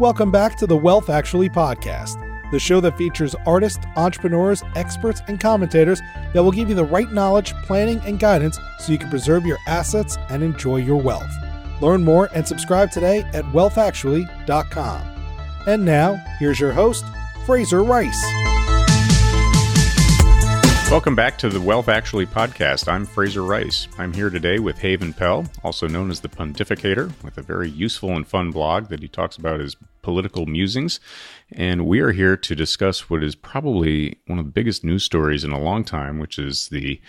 Welcome back to the Wealth Actually podcast, the show that features artists, entrepreneurs, experts, and commentators that will give you the right knowledge, planning, and guidance so you can preserve your assets and enjoy your wealth. Learn more and subscribe today at wealthactually.com. And now, here's your host, Frazer Rice. Welcome back to the Wealth Actually podcast. I'm Frazer Rice. I'm here today with Haven Pell, also known as the Pontificator, with a very useful and fun blog that he talks about his political musings. And we are here to discuss what is probably one of the biggest news stories in a long time, which is the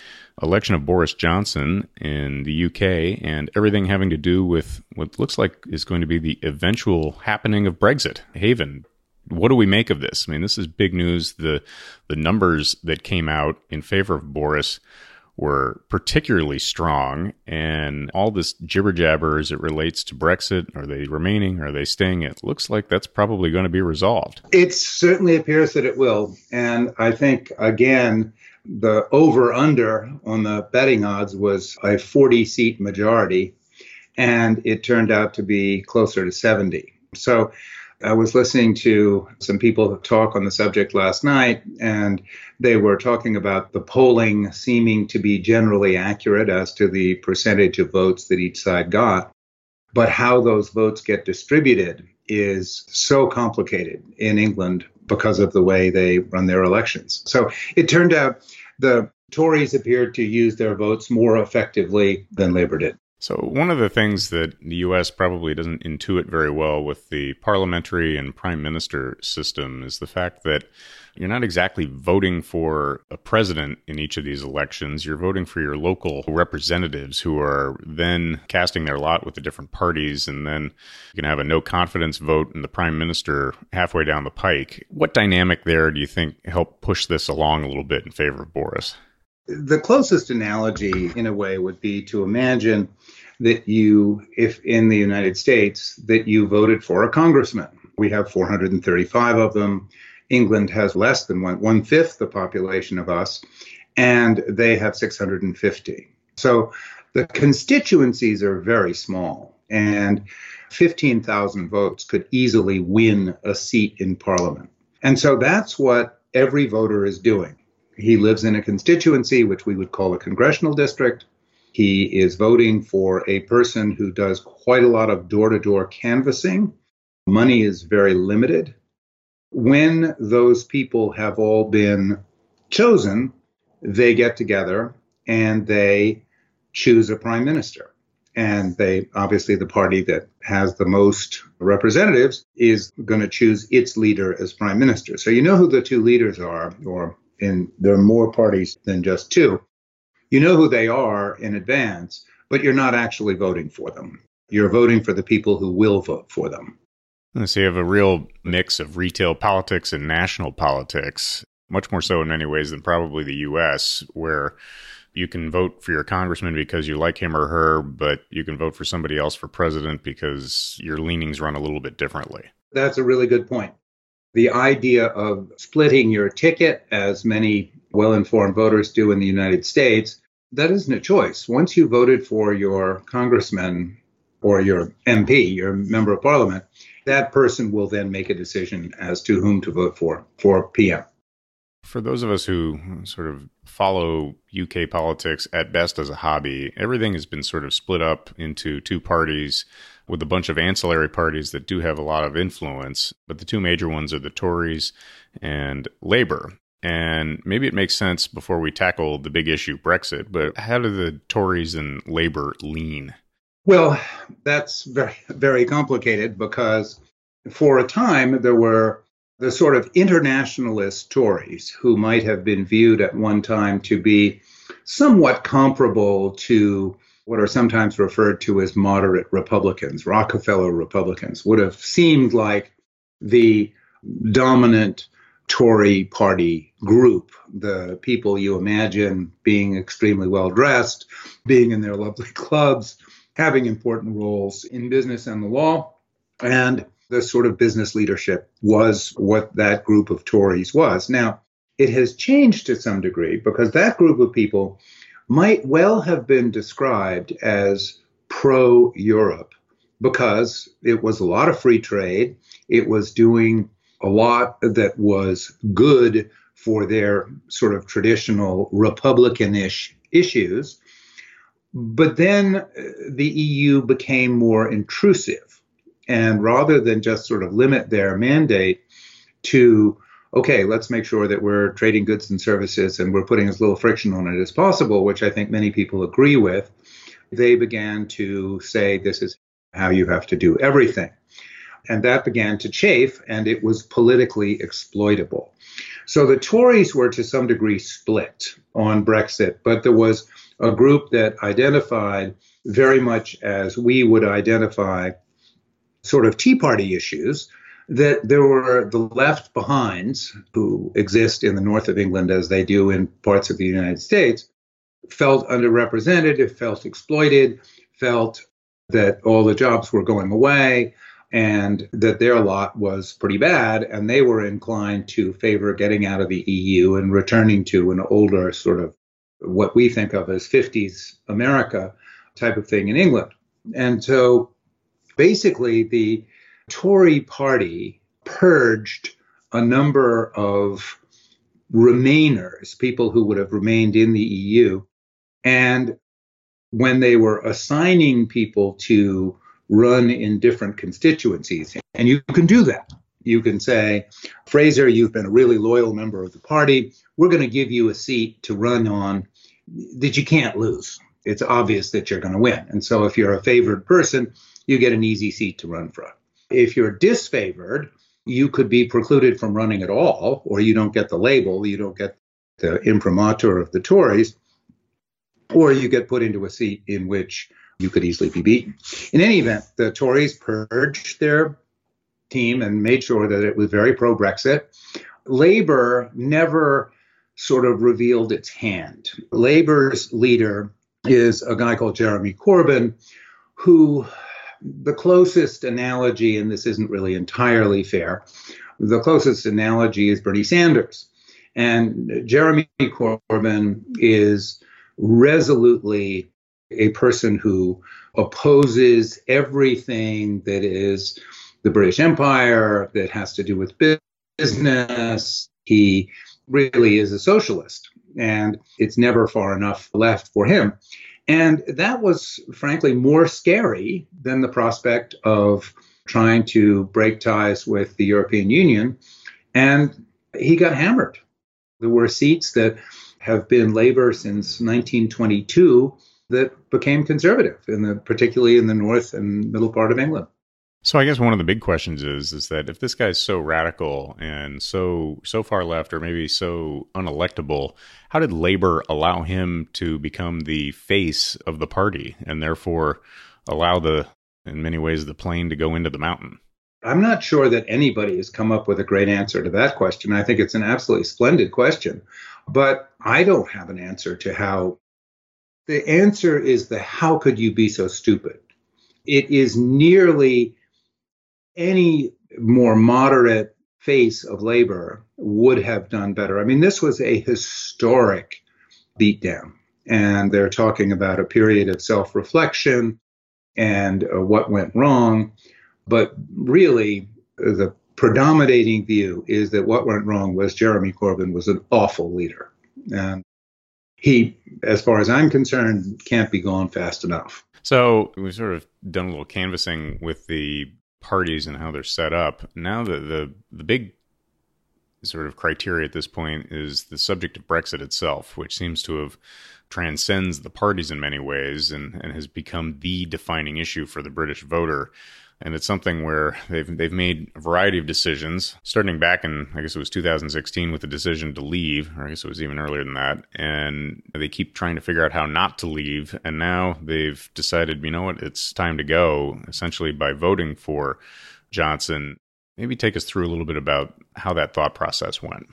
election of Boris Johnson in the UK and everything having to do with what looks like is going to be the eventual happening of Brexit. Haven, what do we make of this? I mean, this is big news. The the numbers that came out in favor of Boris were particularly strong, and all this jibber jabber as it relates to Brexit. Are they remaining? Are they staying? It looks like that's probably going to be resolved. It certainly appears that it will, and I think again. The over under on the betting odds was a 40 seat majority, and it turned out to be closer to 70. So I was listening to some people talk on the subject last night, and they were talking about the polling seeming to be generally accurate as to the percentage of votes that each side got. But how those votes get distributed is so complicated in England because of the way they run their elections. So it turned out the Tories appeared to use their votes more effectively than Labour did. So, one of the things that the US probably doesn't intuit very well with the parliamentary and prime minister system is the fact that you're not exactly voting for a president in each of these elections. You're voting for your local representatives who are then casting their lot with the different parties. And then you can have a no confidence vote in the prime minister halfway down the pike. What dynamic there do you think helped push this along a little bit in favor of Boris? The closest analogy, in a way, would be to imagine that you, if in the United States, that you voted for a congressman. We have 435 of them. England has less than one, one fifth the population of us, and they have 650. So the constituencies are very small, and 15,000 votes could easily win a seat in parliament. And so that's what every voter is doing. He lives in a constituency, which we would call a congressional district. He is voting for a person who does quite a lot of door to door canvassing. Money is very limited. When those people have all been chosen, they get together and they choose a prime minister. And they obviously, the party that has the most representatives is going to choose its leader as prime minister. So you know who the two leaders are, or in there are more parties than just two. You know who they are in advance, but you're not actually voting for them. You're voting for the people who will vote for them. So you have a real mix of retail politics and national politics, much more so in many ways than probably the US, where you can vote for your congressman because you like him or her, but you can vote for somebody else for president because your leanings run a little bit differently. That's a really good point the idea of splitting your ticket, as many well informed voters do in the United States, that isn't a choice. Once you voted for your congressman or your MP, your member of parliament, that person will then make a decision as to whom to vote for for PM. For those of us who sort of follow UK politics at best as a hobby, everything has been sort of split up into two parties with a bunch of ancillary parties that do have a lot of influence. But the two major ones are the Tories and Labour. And maybe it makes sense before we tackle the big issue, Brexit, but how do the Tories and Labour lean? Well, that's very, very complicated because for a time there were the sort of internationalist Tories who might have been viewed at one time to be somewhat comparable to what are sometimes referred to as moderate Republicans, Rockefeller Republicans, would have seemed like the dominant Tory party group, the people you imagine being extremely well dressed, being in their lovely clubs, having important roles in business and the law. And the sort of business leadership was what that group of Tories was. Now, it has changed to some degree because that group of people might well have been described as pro Europe because it was a lot of free trade. It was doing a lot that was good for their sort of traditional Republican-ish issues. But then uh, the EU became more intrusive. And rather than just sort of limit their mandate to, okay, let's make sure that we're trading goods and services and we're putting as little friction on it as possible, which I think many people agree with, they began to say this is how you have to do everything. And that began to chafe, and it was politically exploitable. So the Tories were to some degree split on Brexit, but there was a group that identified very much as we would identify sort of Tea Party issues, that there were the left behinds who exist in the north of England as they do in parts of the United States, felt underrepresented, felt exploited, felt that all the jobs were going away and that their lot was pretty bad. And they were inclined to favor getting out of the EU and returning to an older sort of what we think of as 50s America type of thing in England. And so basically, the Tory party purged a number of remainers, people who would have remained in the EU. And when they were assigning people to run in different constituencies, and you can do that. You can say, Frazer, you've been a really loyal member of the party. We're going to give you a seat to run on that you can't lose. It's obvious that you're going to win. And so if you're a favored person, you get an easy seat to run for. If you're disfavored, you could be precluded from running at all, or you don't get the label, you don't get the imprimatur of the Tories, or you get put into a seat in which you could easily be beaten. In any event, the Tories purged their team and made sure that it was very pro Brexit. Labour never sort of revealed its hand. Labour's leader is a guy called Jeremy Corbyn, who the closest analogy, and this isn't really entirely fair, the closest analogy is Bernie Sanders. And Jeremy Corbyn is resolutely a person who opposes everything that is the British Empire, that has to do with business. He really is a socialist, and it's never far enough left for him. And that was, frankly, more scary than the prospect of trying to break ties with the European Union. And he got hammered. There were seats that have been Labour since 1922 that became conservative, in the, particularly in the north and middle part of England. So I guess one of the big questions is is that if this guy's so radical and so so far left or maybe so unelectable, how did Labor allow him to become the face of the party and therefore allow the in many ways the plane to go into the mountain? I'm not sure that anybody has come up with a great answer to that question. I think it's an absolutely splendid question, but I don't have an answer to how the answer is the how could you be so stupid? It is nearly any more moderate face of labor would have done better. I mean, this was a historic beatdown, and they're talking about a period of self reflection and uh, what went wrong. But really, the predominating view is that what went wrong was Jeremy Corbyn was an awful leader. And he, as far as I'm concerned, can't be gone fast enough. So we've sort of done a little canvassing with the parties and how they're set up. Now the the the big sort of criteria at this point is the subject of Brexit itself, which seems to have transcends the parties in many ways and, and has become the defining issue for the British voter and it's something where they've they've made a variety of decisions, starting back in I guess it was 2016 with the decision to leave, or I guess it was even earlier than that, and they keep trying to figure out how not to leave, and now they've decided, you know what, it's time to go, essentially by voting for Johnson. Maybe take us through a little bit about how that thought process went.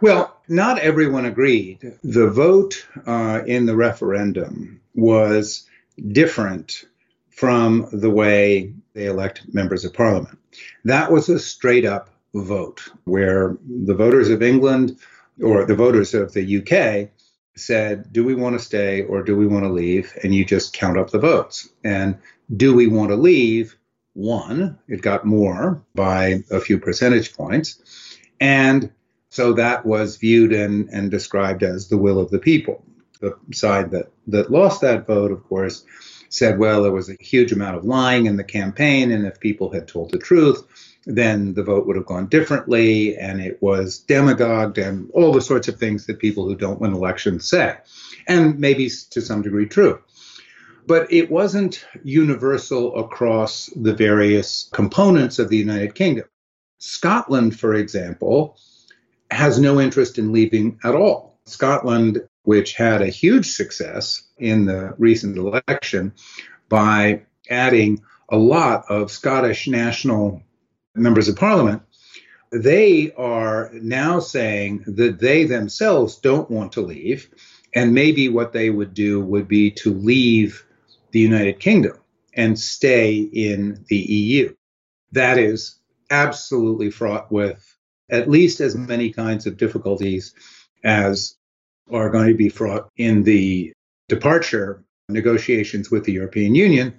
Well, not everyone agreed. The vote uh, in the referendum was different from the way they elect members of parliament. That was a straight up vote where the voters of England or the voters of the UK said, Do we want to stay or do we want to leave? And you just count up the votes. And do we want to leave won. It got more by a few percentage points. And so that was viewed and, and described as the will of the people. The side that, that lost that vote, of course, said, well, there was a huge amount of lying in the campaign, and if people had told the truth, then the vote would have gone differently, and it was demagogued, and all the sorts of things that people who don't win elections say, and maybe to some degree true. But it wasn't universal across the various components of the United Kingdom. Scotland, for example, has no interest in leaving at all. Scotland, which had a huge success in the recent election by adding a lot of Scottish national members of parliament, they are now saying that they themselves don't want to leave. And maybe what they would do would be to leave the United Kingdom and stay in the EU. That is absolutely fraught with at least as many kinds of difficulties as are going to be fraught in the departure negotiations with the European Union.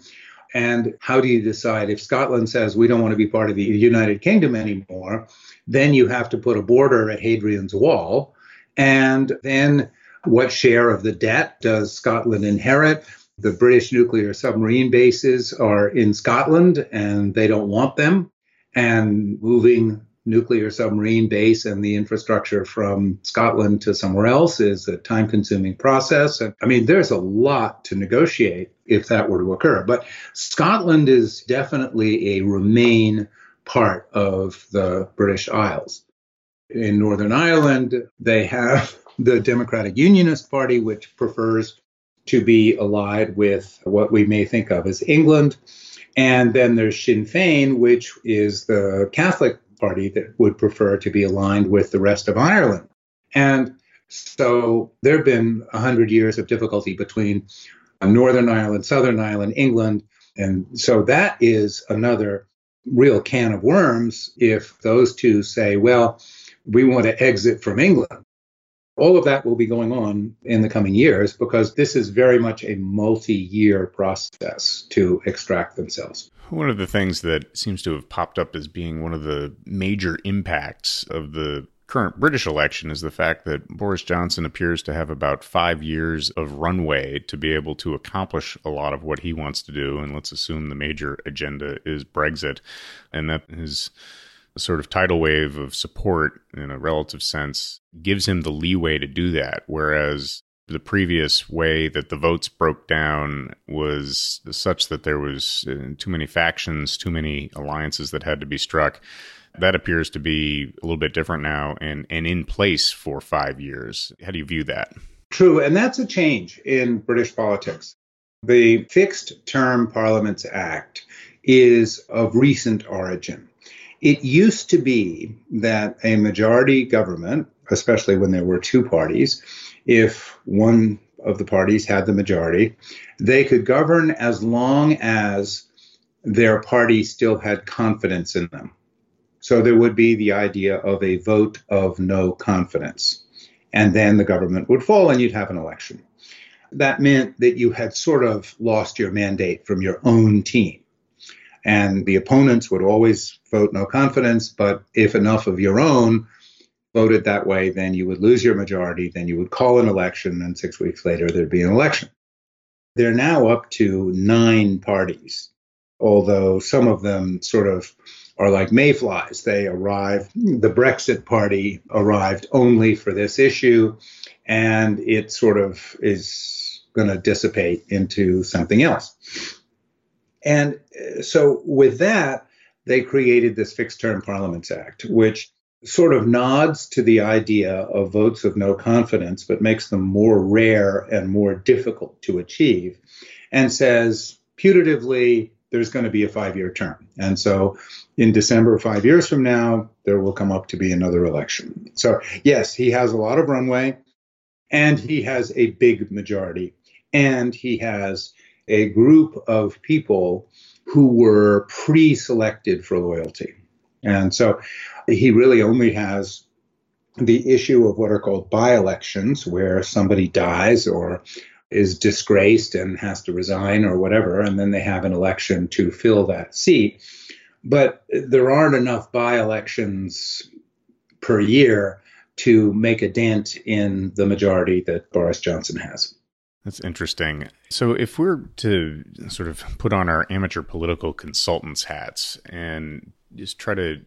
And how do you decide if Scotland says we don't want to be part of the United Kingdom anymore? Then you have to put a border at Hadrian's Wall. And then what share of the debt does Scotland inherit? The British nuclear submarine bases are in Scotland and they don't want them. And moving nuclear submarine base and the infrastructure from Scotland to somewhere else is a time consuming process. And I mean, there's a lot to negotiate if that were to occur. But Scotland is definitely a remain part of the British Isles. In Northern Ireland, they have the Democratic Unionist Party, which prefers to be allied with what we may think of as England. And then there's Sinn Féin, which is the Catholic party that would prefer to be aligned with the rest of Ireland. And so there have been 100 years of difficulty between uh, Northern Ireland, Southern Ireland, England. And so that is another real can of worms if those two say, well, we want to exit from England. All of that will be going on in the coming years because this is very much a multi year process to extract themselves. One of the things that seems to have popped up as being one of the major impacts of the current British election is the fact that Boris Johnson appears to have about five years of runway to be able to accomplish a lot of what he wants to do. And let's assume the major agenda is Brexit. And that his sort of tidal wave of support in a relative sense gives him the leeway to do that. Whereas the previous way that the votes broke down was such that there was uh, too many factions, too many alliances that had to be struck. That appears to be a little bit different now and, and in place for five years. How do you view that? True, and that's a change in British politics. The Fixed Term Parliaments Act is of recent origin. It used to be that a majority government, especially when there were two parties, if one of the parties had the majority, they could govern as long as their party still had confidence in them. So there would be the idea of a vote of no confidence. And then the government would fall and you'd have an election. That meant that you had sort of lost your mandate from your own team. And the opponents would always vote no confidence, but if enough of your own voted that way, then you would lose your majority, then you would call an election, and six weeks later there'd be an election. They're now up to nine parties, although some of them sort of are like mayflies. They arrive, the Brexit Party arrived only for this issue, and it sort of is going to dissipate into something else. And uh, so, with that, they created this Fixed Term Parliaments Act, which sort of nods to the idea of votes of no confidence, but makes them more rare and more difficult to achieve, and says putatively there's going to be a five year term. And so in December, five years from now, there will come up to be another election. So, yes, he has a lot of runway and he has a big majority and he has a group of people who were pre selected for loyalty. And so he really only has the issue of what are called by elections, where somebody dies or is disgraced and has to resign or whatever, and then they have an election to fill that seat. But there aren't enough by elections per year to make a dent in the majority that Boris Johnson has. That's interesting. So, if we're to sort of put on our amateur political consultants hats and just try to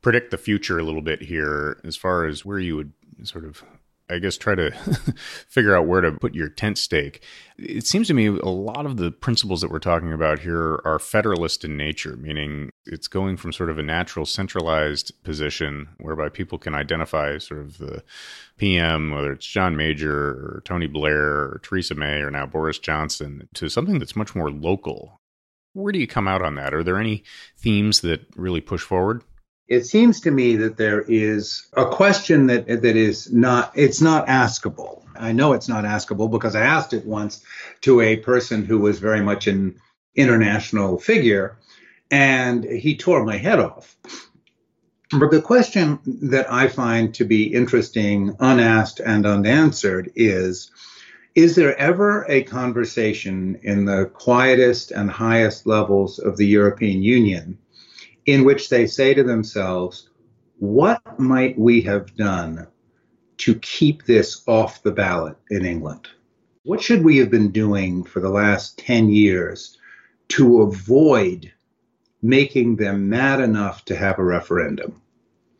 predict the future a little bit here, as far as where you would sort of I guess try to figure out where to put your tent stake. It seems to me a lot of the principles that we're talking about here are federalist in nature, meaning it's going from sort of a natural centralized position whereby people can identify sort of the PM, whether it's John Major or Tony Blair or Theresa May or now Boris Johnson, to something that's much more local. Where do you come out on that? Are there any themes that really push forward? It seems to me that there is a question that that is not it's not askable. I know it's not askable because I asked it once to a person who was very much an international figure and he tore my head off. But the question that I find to be interesting, unasked and unanswered is Is there ever a conversation in the quietest and highest levels of the European Union in which they say to themselves, what might we have done to keep this off the ballot in England? What should we have been doing for the last 10 years to avoid making them mad enough to have a referendum?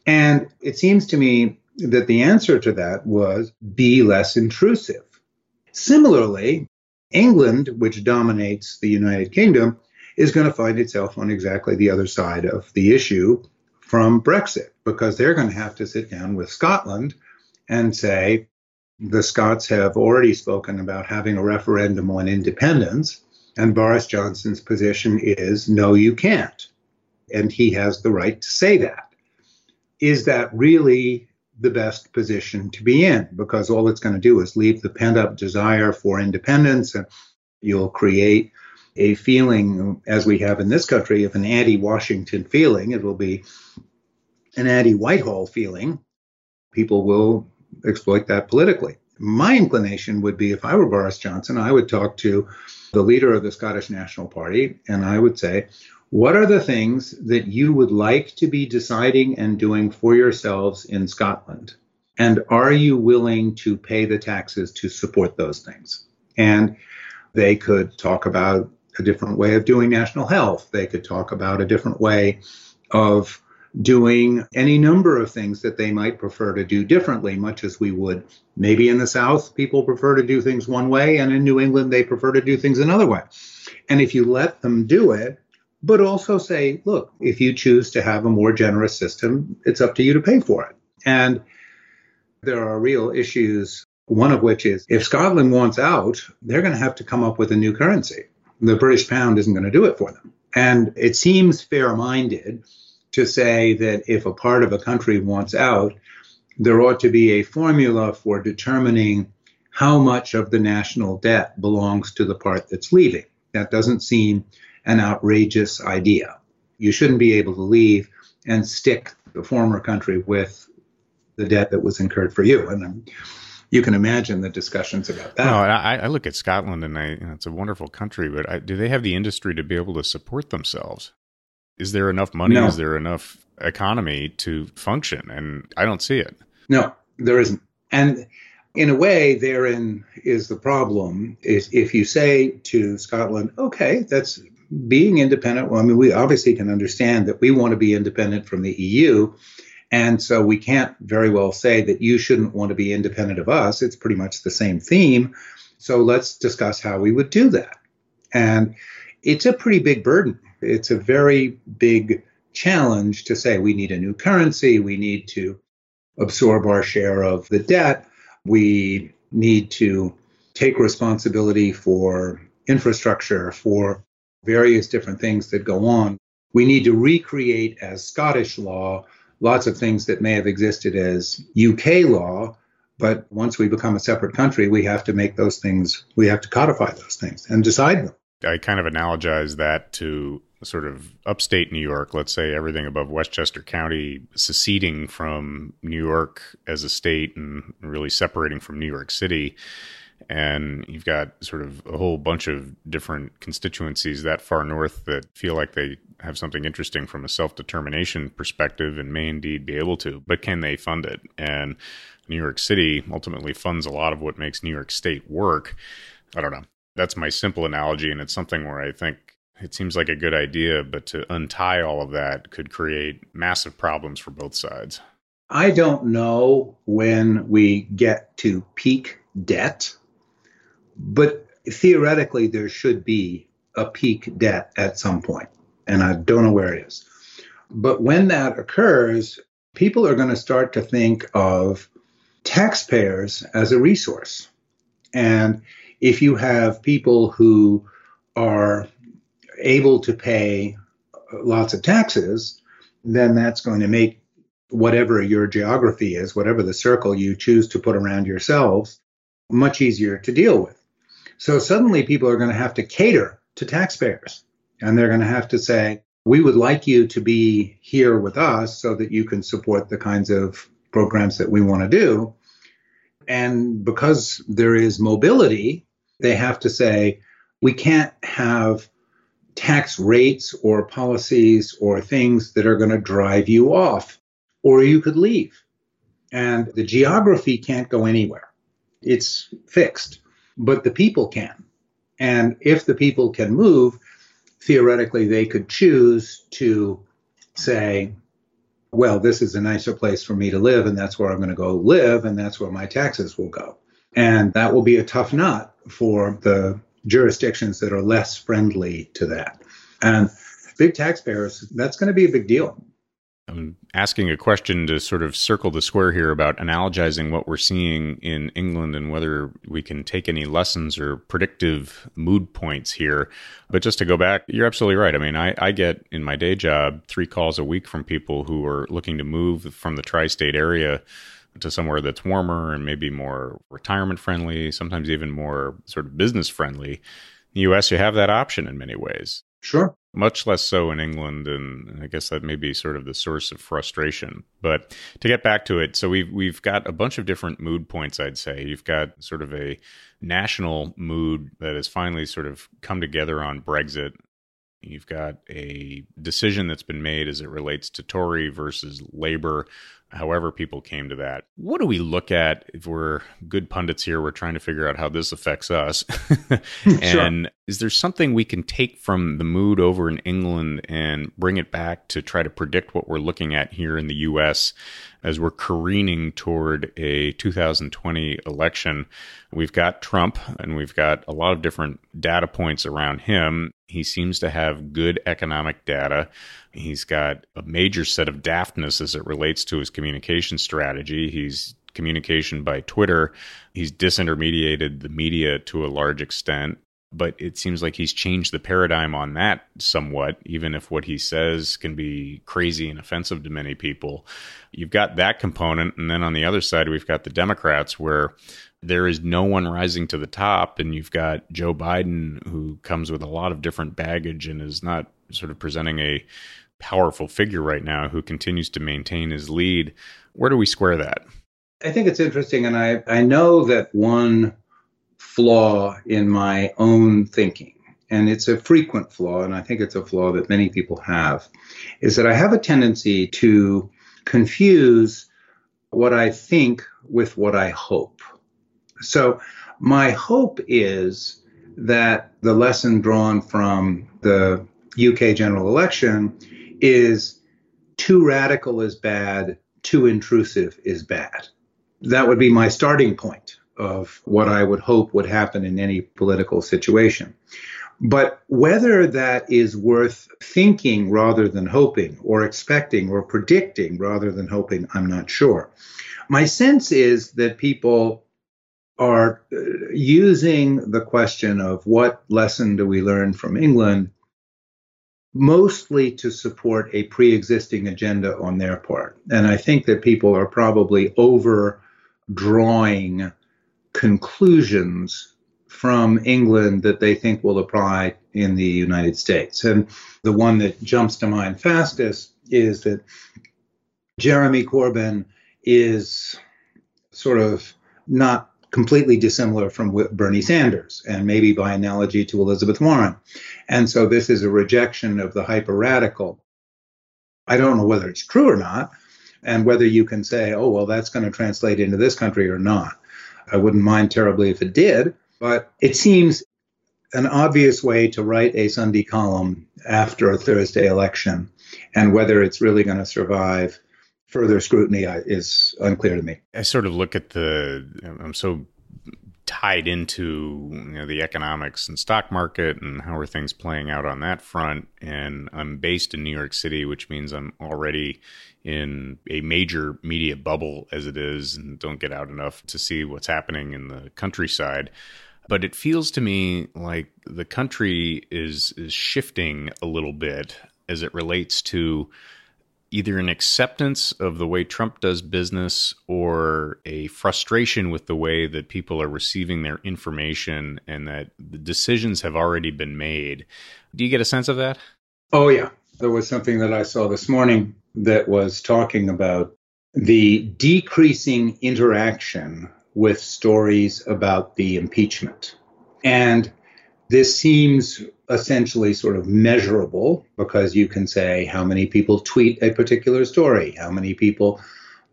And it seems to me that the answer to that was be less intrusive. Similarly, England, which dominates the United Kingdom, is going to find itself on exactly the other side of the issue from Brexit because they're going to have to sit down with Scotland and say, the Scots have already spoken about having a referendum on independence, and Boris Johnson's position is no, you can't. And he has the right to say that. Is that really the best position to be in? Because all it's going to do is leave the pent up desire for independence, and you'll create a feeling, as we have in this country, of an anti Washington feeling. It will be an anti Whitehall feeling. People will exploit that politically. My inclination would be if I were Boris Johnson, I would talk to the leader of the Scottish National Party and I would say, what are the things that you would like to be deciding and doing for yourselves in Scotland? And are you willing to pay the taxes to support those things? And they could talk about a different way of doing national health. They could talk about a different way of doing any number of things that they might prefer to do differently, much as we would. Maybe in the South, people prefer to do things one way, and in New England, they prefer to do things another way. And if you let them do it, but also say, look, if you choose to have a more generous system, it's up to you to pay for it. And there are real issues, one of which is if Scotland wants out, they're going to have to come up with a new currency the British pound isn't going to do it for them. And it seems fair minded to say that if a part of a country wants out, there ought to be a formula for determining how much of the national debt belongs to the part that's leaving. That doesn't seem an outrageous idea. You shouldn't be able to leave and stick the former country with the debt that was incurred for you. And you can imagine the discussions about that. No, I, I look at Scotland and I, you know, it's a wonderful country, but I, do they have the industry to be able to support themselves? Is there enough money? No. Is there enough economy to function? And I don't see it. No, there isn't. And in a way, therein is the problem. Is if you say to Scotland, okay, that's being independent. Well, I mean, we obviously can understand that we want to be independent from the EU and so we can't very well say that you shouldn't want to be independent of us. It's pretty much the same theme. So let's discuss how we would do that. And it's a pretty big burden. It's a very big challenge to say we need a new currency, we need to absorb our share of the debt, we need to take responsibility for infrastructure, for various different things that go on. We need to recreate as Scottish law lots of things that may have existed as UK law, but once we become a separate country, we have to make those things, we have to codify those things and decide them. I kind of analogize that to sort of upstate New York, let's say everything above Westchester County seceding from New York as a state and really separating from New York City. And you've got sort of a whole bunch of different constituencies that far north that feel like they have something interesting from a self determination perspective and may indeed be able to, but can they fund it? And New York City ultimately funds a lot of what makes New York State work. I don't know. That's my simple analogy, and it's something where I think it seems like a good idea, but to untie all of that could create massive problems for both sides. I don't know when we get to peak debt, but theoretically, there should be a peak debt at some point, and I don't know where it is. But when that occurs, people are going to start to think of taxpayers as a resource. And if you have people who are able to pay lots of taxes, then that's going to make whatever your geography is, whatever the circle you choose to put around yourselves, much easier to deal with. So suddenly people are going to have to cater to taxpayers and they're going to have to say, we would like you to be here with us so that you can support the kinds of programs that we want to do. And because there is mobility, they have to say, we can't have tax rates or policies or things that are going to drive you off, or you could leave. And the geography can't go anywhere. It's fixed, but the people can. And if the people can move, theoretically, they could choose to say, well, this is a nicer place for me to live, and that's where I'm going to go live, and that's where my taxes will go. And that will be a tough nut for the jurisdictions that are less friendly to that. And big taxpayers, that's going to be a big deal. I'm asking a question to sort of circle the square here about analogizing what we're seeing in England and whether we can take any lessons or predictive mood points here. But just to go back, you're absolutely right. I mean, I, I get in my day job three calls a week from people who are looking to move from the tri state area to somewhere that's warmer and maybe more retirement friendly, sometimes even more sort of business friendly. In the US, you have that option in many ways. Sure much less so in England, and I guess that may be sort of the source of frustration. But to get back to it, so we've we've got a bunch of different mood points. I'd say you've got sort of a national mood that has finally sort of come together on Brexit. You've got a decision that's been made as it relates to Tory versus Labour however people came to that. What do we look at if we're good pundits here? We're trying to figure out how this affects us. and sure. is there something we can take from the mood over in England and bring it back to try to predict what we're looking at here in the US as we're careening toward a 2020 election? We've got Trump and we've got a lot of different data points around him. He seems to have good economic data. He's got a major set of daftness as it relates to his communication strategy. He's communication by Twitter. He's disintermediated the media to a large extent, but it seems like he's changed the paradigm on that somewhat, even if what he says can be crazy and offensive to many people. You've got that component. And then on the other side, we've got the Democrats where there is no one rising to the top. And you've got Joe Biden, who comes with a lot of different baggage and is not sort of presenting a powerful figure right now who continues to maintain his lead. Where do we square that? I think it's interesting. And I, I know that one flaw in my own thinking, and it's a frequent flaw, and I think it's a flaw that many people have, is that I have a tendency to confuse what I think with what I hope. So my hope is that the lesson drawn from the UK general election is too radical is bad, too intrusive is bad. That would be my starting point of what I would hope would happen in any political situation. But whether that is worth thinking rather than hoping, or expecting, or predicting rather than hoping, I'm not sure. My sense is that people are uh, using the question of what lesson do we learn from England mostly to support a pre existing agenda on their part. And I think that people are probably over drawing conclusions from England that they think will apply in the United States. And the one that jumps to mind fastest is that Jeremy Corbyn is sort of not completely dissimilar from Bernie Sanders and maybe by analogy to Elizabeth Warren. And so this is a rejection of the hyper radical. I don't know whether it's true or not, and whether you can say, oh, well, that's going to translate into this country or not. I wouldn't mind terribly if it did, but it seems an obvious way to write a Sunday column after a Thursday election, and whether it's really going to survive further scrutiny uh, is unclear to me. I sort of look at the, I'm so tied into you know, the economics and stock market and how are things playing out on that front. And I'm based in New York City, which means I'm already in a major media bubble as it is and don't get out enough to see what's happening in the countryside. But it feels to me like the country is, is shifting a little bit as it relates to either an acceptance of the way Trump does business or a frustration with the way that people are receiving their information and that the decisions have already been made. Do you get a sense of that? Oh, yeah. There was something that I saw this morning that was talking about the decreasing interaction with stories about the impeachment. And this seems essentially sort of measurable because you can say how many people tweet a particular story, how many people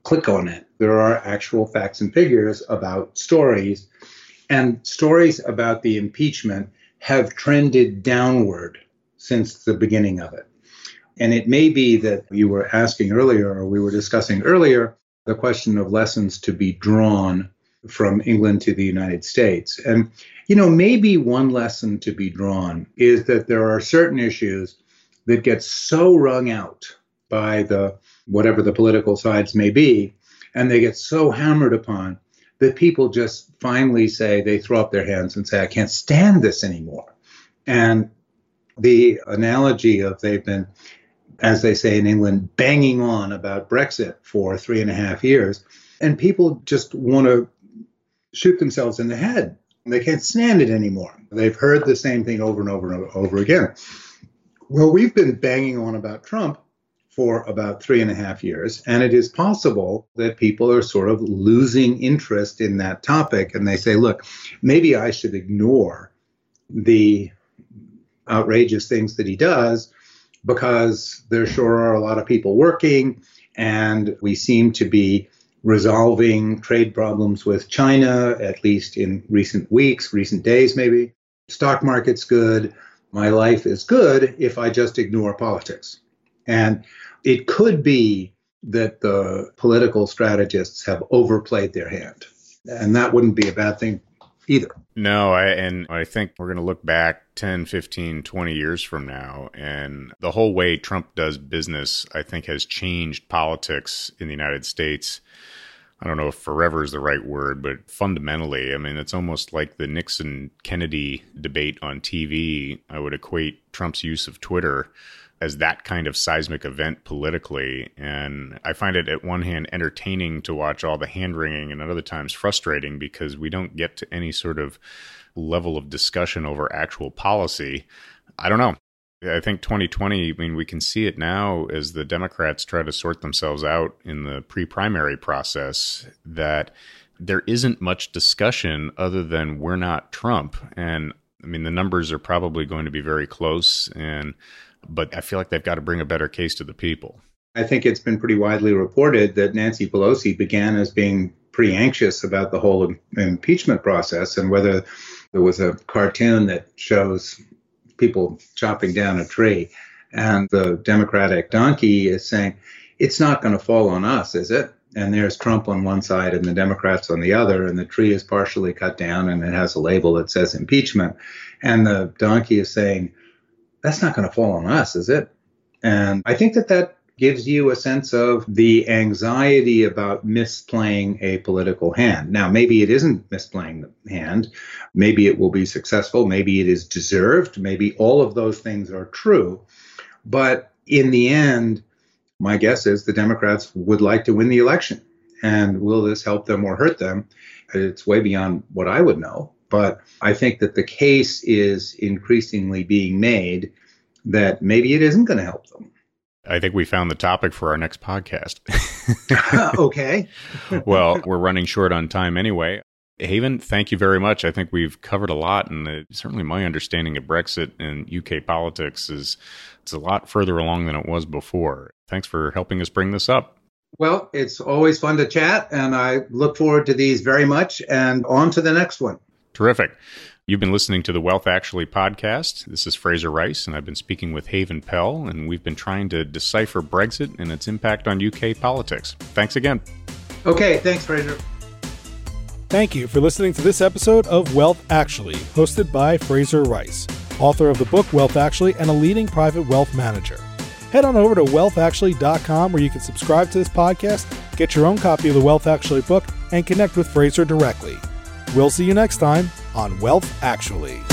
click on it. There are actual facts and figures about stories, and stories about the impeachment have trended downward since the beginning of it. And it may be that you were asking earlier, or we were discussing earlier, the question of lessons to be drawn from England to the United States. And you know, maybe one lesson to be drawn is that there are certain issues that get so wrung out by the whatever the political sides may be, and they get so hammered upon that people just finally say they throw up their hands and say, I can't stand this anymore. And the analogy of they've been, as they say in England, banging on about Brexit for three and a half years, and people just want to shoot themselves in the head they can't stand it anymore. They've heard the same thing over and over and over again. Well, we've been banging on about Trump for about three and a half years, and it is possible that people are sort of losing interest in that topic and they say, look, maybe I should ignore the outrageous things that he does because there sure are a lot of people working and we seem to be resolving trade problems with China, at least in recent weeks, recent days, maybe. Stock market's good. My life is good if I just ignore politics. And it could be that the political strategists have overplayed their hand. And that wouldn't be a bad thing either. No, I, and I think we're going to look back 10, 15, 20 years from now. And the whole way Trump does business, I think, has changed politics in the United States I don't know if forever is the right word, but fundamentally, I mean, it's almost like the Nixon Kennedy debate on TV. I would equate Trump's use of Twitter as that kind of seismic event politically. And I find it, at one hand, entertaining to watch all the hand wringing and at other times frustrating because we don't get to any sort of level of discussion over actual policy. I don't know. I think 2020, I mean, we can see it now as the Democrats try to sort themselves out in the pre primary process that there isn't much discussion other than we're not Trump. And I mean, the numbers are probably going to be very close. And, but I feel like they've got to bring a better case to the people. I think it's been pretty widely reported that Nancy Pelosi began as being pretty anxious about the whole impeachment process and whether there was a cartoon that shows people chopping down a tree. And the Democratic donkey is saying, it's not going to fall on us, is it? And there's Trump on one side and the Democrats on the other, and the tree is partially cut down and it has a label that says impeachment. And the donkey is saying, that's not going to fall on us, is it? And I think that that gives you a sense of the anxiety about misplaying a political hand. Now, maybe it isn't misplaying the hand. Maybe it will be successful. Maybe it is deserved. Maybe all of those things are true. But in the end, my guess is the Democrats would like to win the election. And will this help them or hurt them? It's way beyond what I would know. But I think that the case is increasingly being made that maybe it isn't going to help them. I think we found the topic for our next podcast. okay. well, we're running short on time anyway. Haven, thank you very much. I think we've covered a lot, and uh, certainly my understanding of Brexit and UK politics is it's a lot further along than it was before. Thanks for helping us bring this up. Well, it's always fun to chat, and I look forward to these very much. And on to the next one. Terrific. You've been listening to the Wealth Actually podcast. This is Frazer Rice, and I've been speaking with Haven Pell, and we've been trying to decipher Brexit and its impact on UK politics. Thanks again. Okay, thanks, Frazer. Thank you for listening to this episode of Wealth Actually, hosted by Frazer Rice, author of the book Wealth Actually and a leading private wealth manager. Head on over to wealthactually.com where you can subscribe to this podcast, get your own copy of the Wealth Actually book, and connect with Frazer directly. We'll see you next time on Wealth Actually.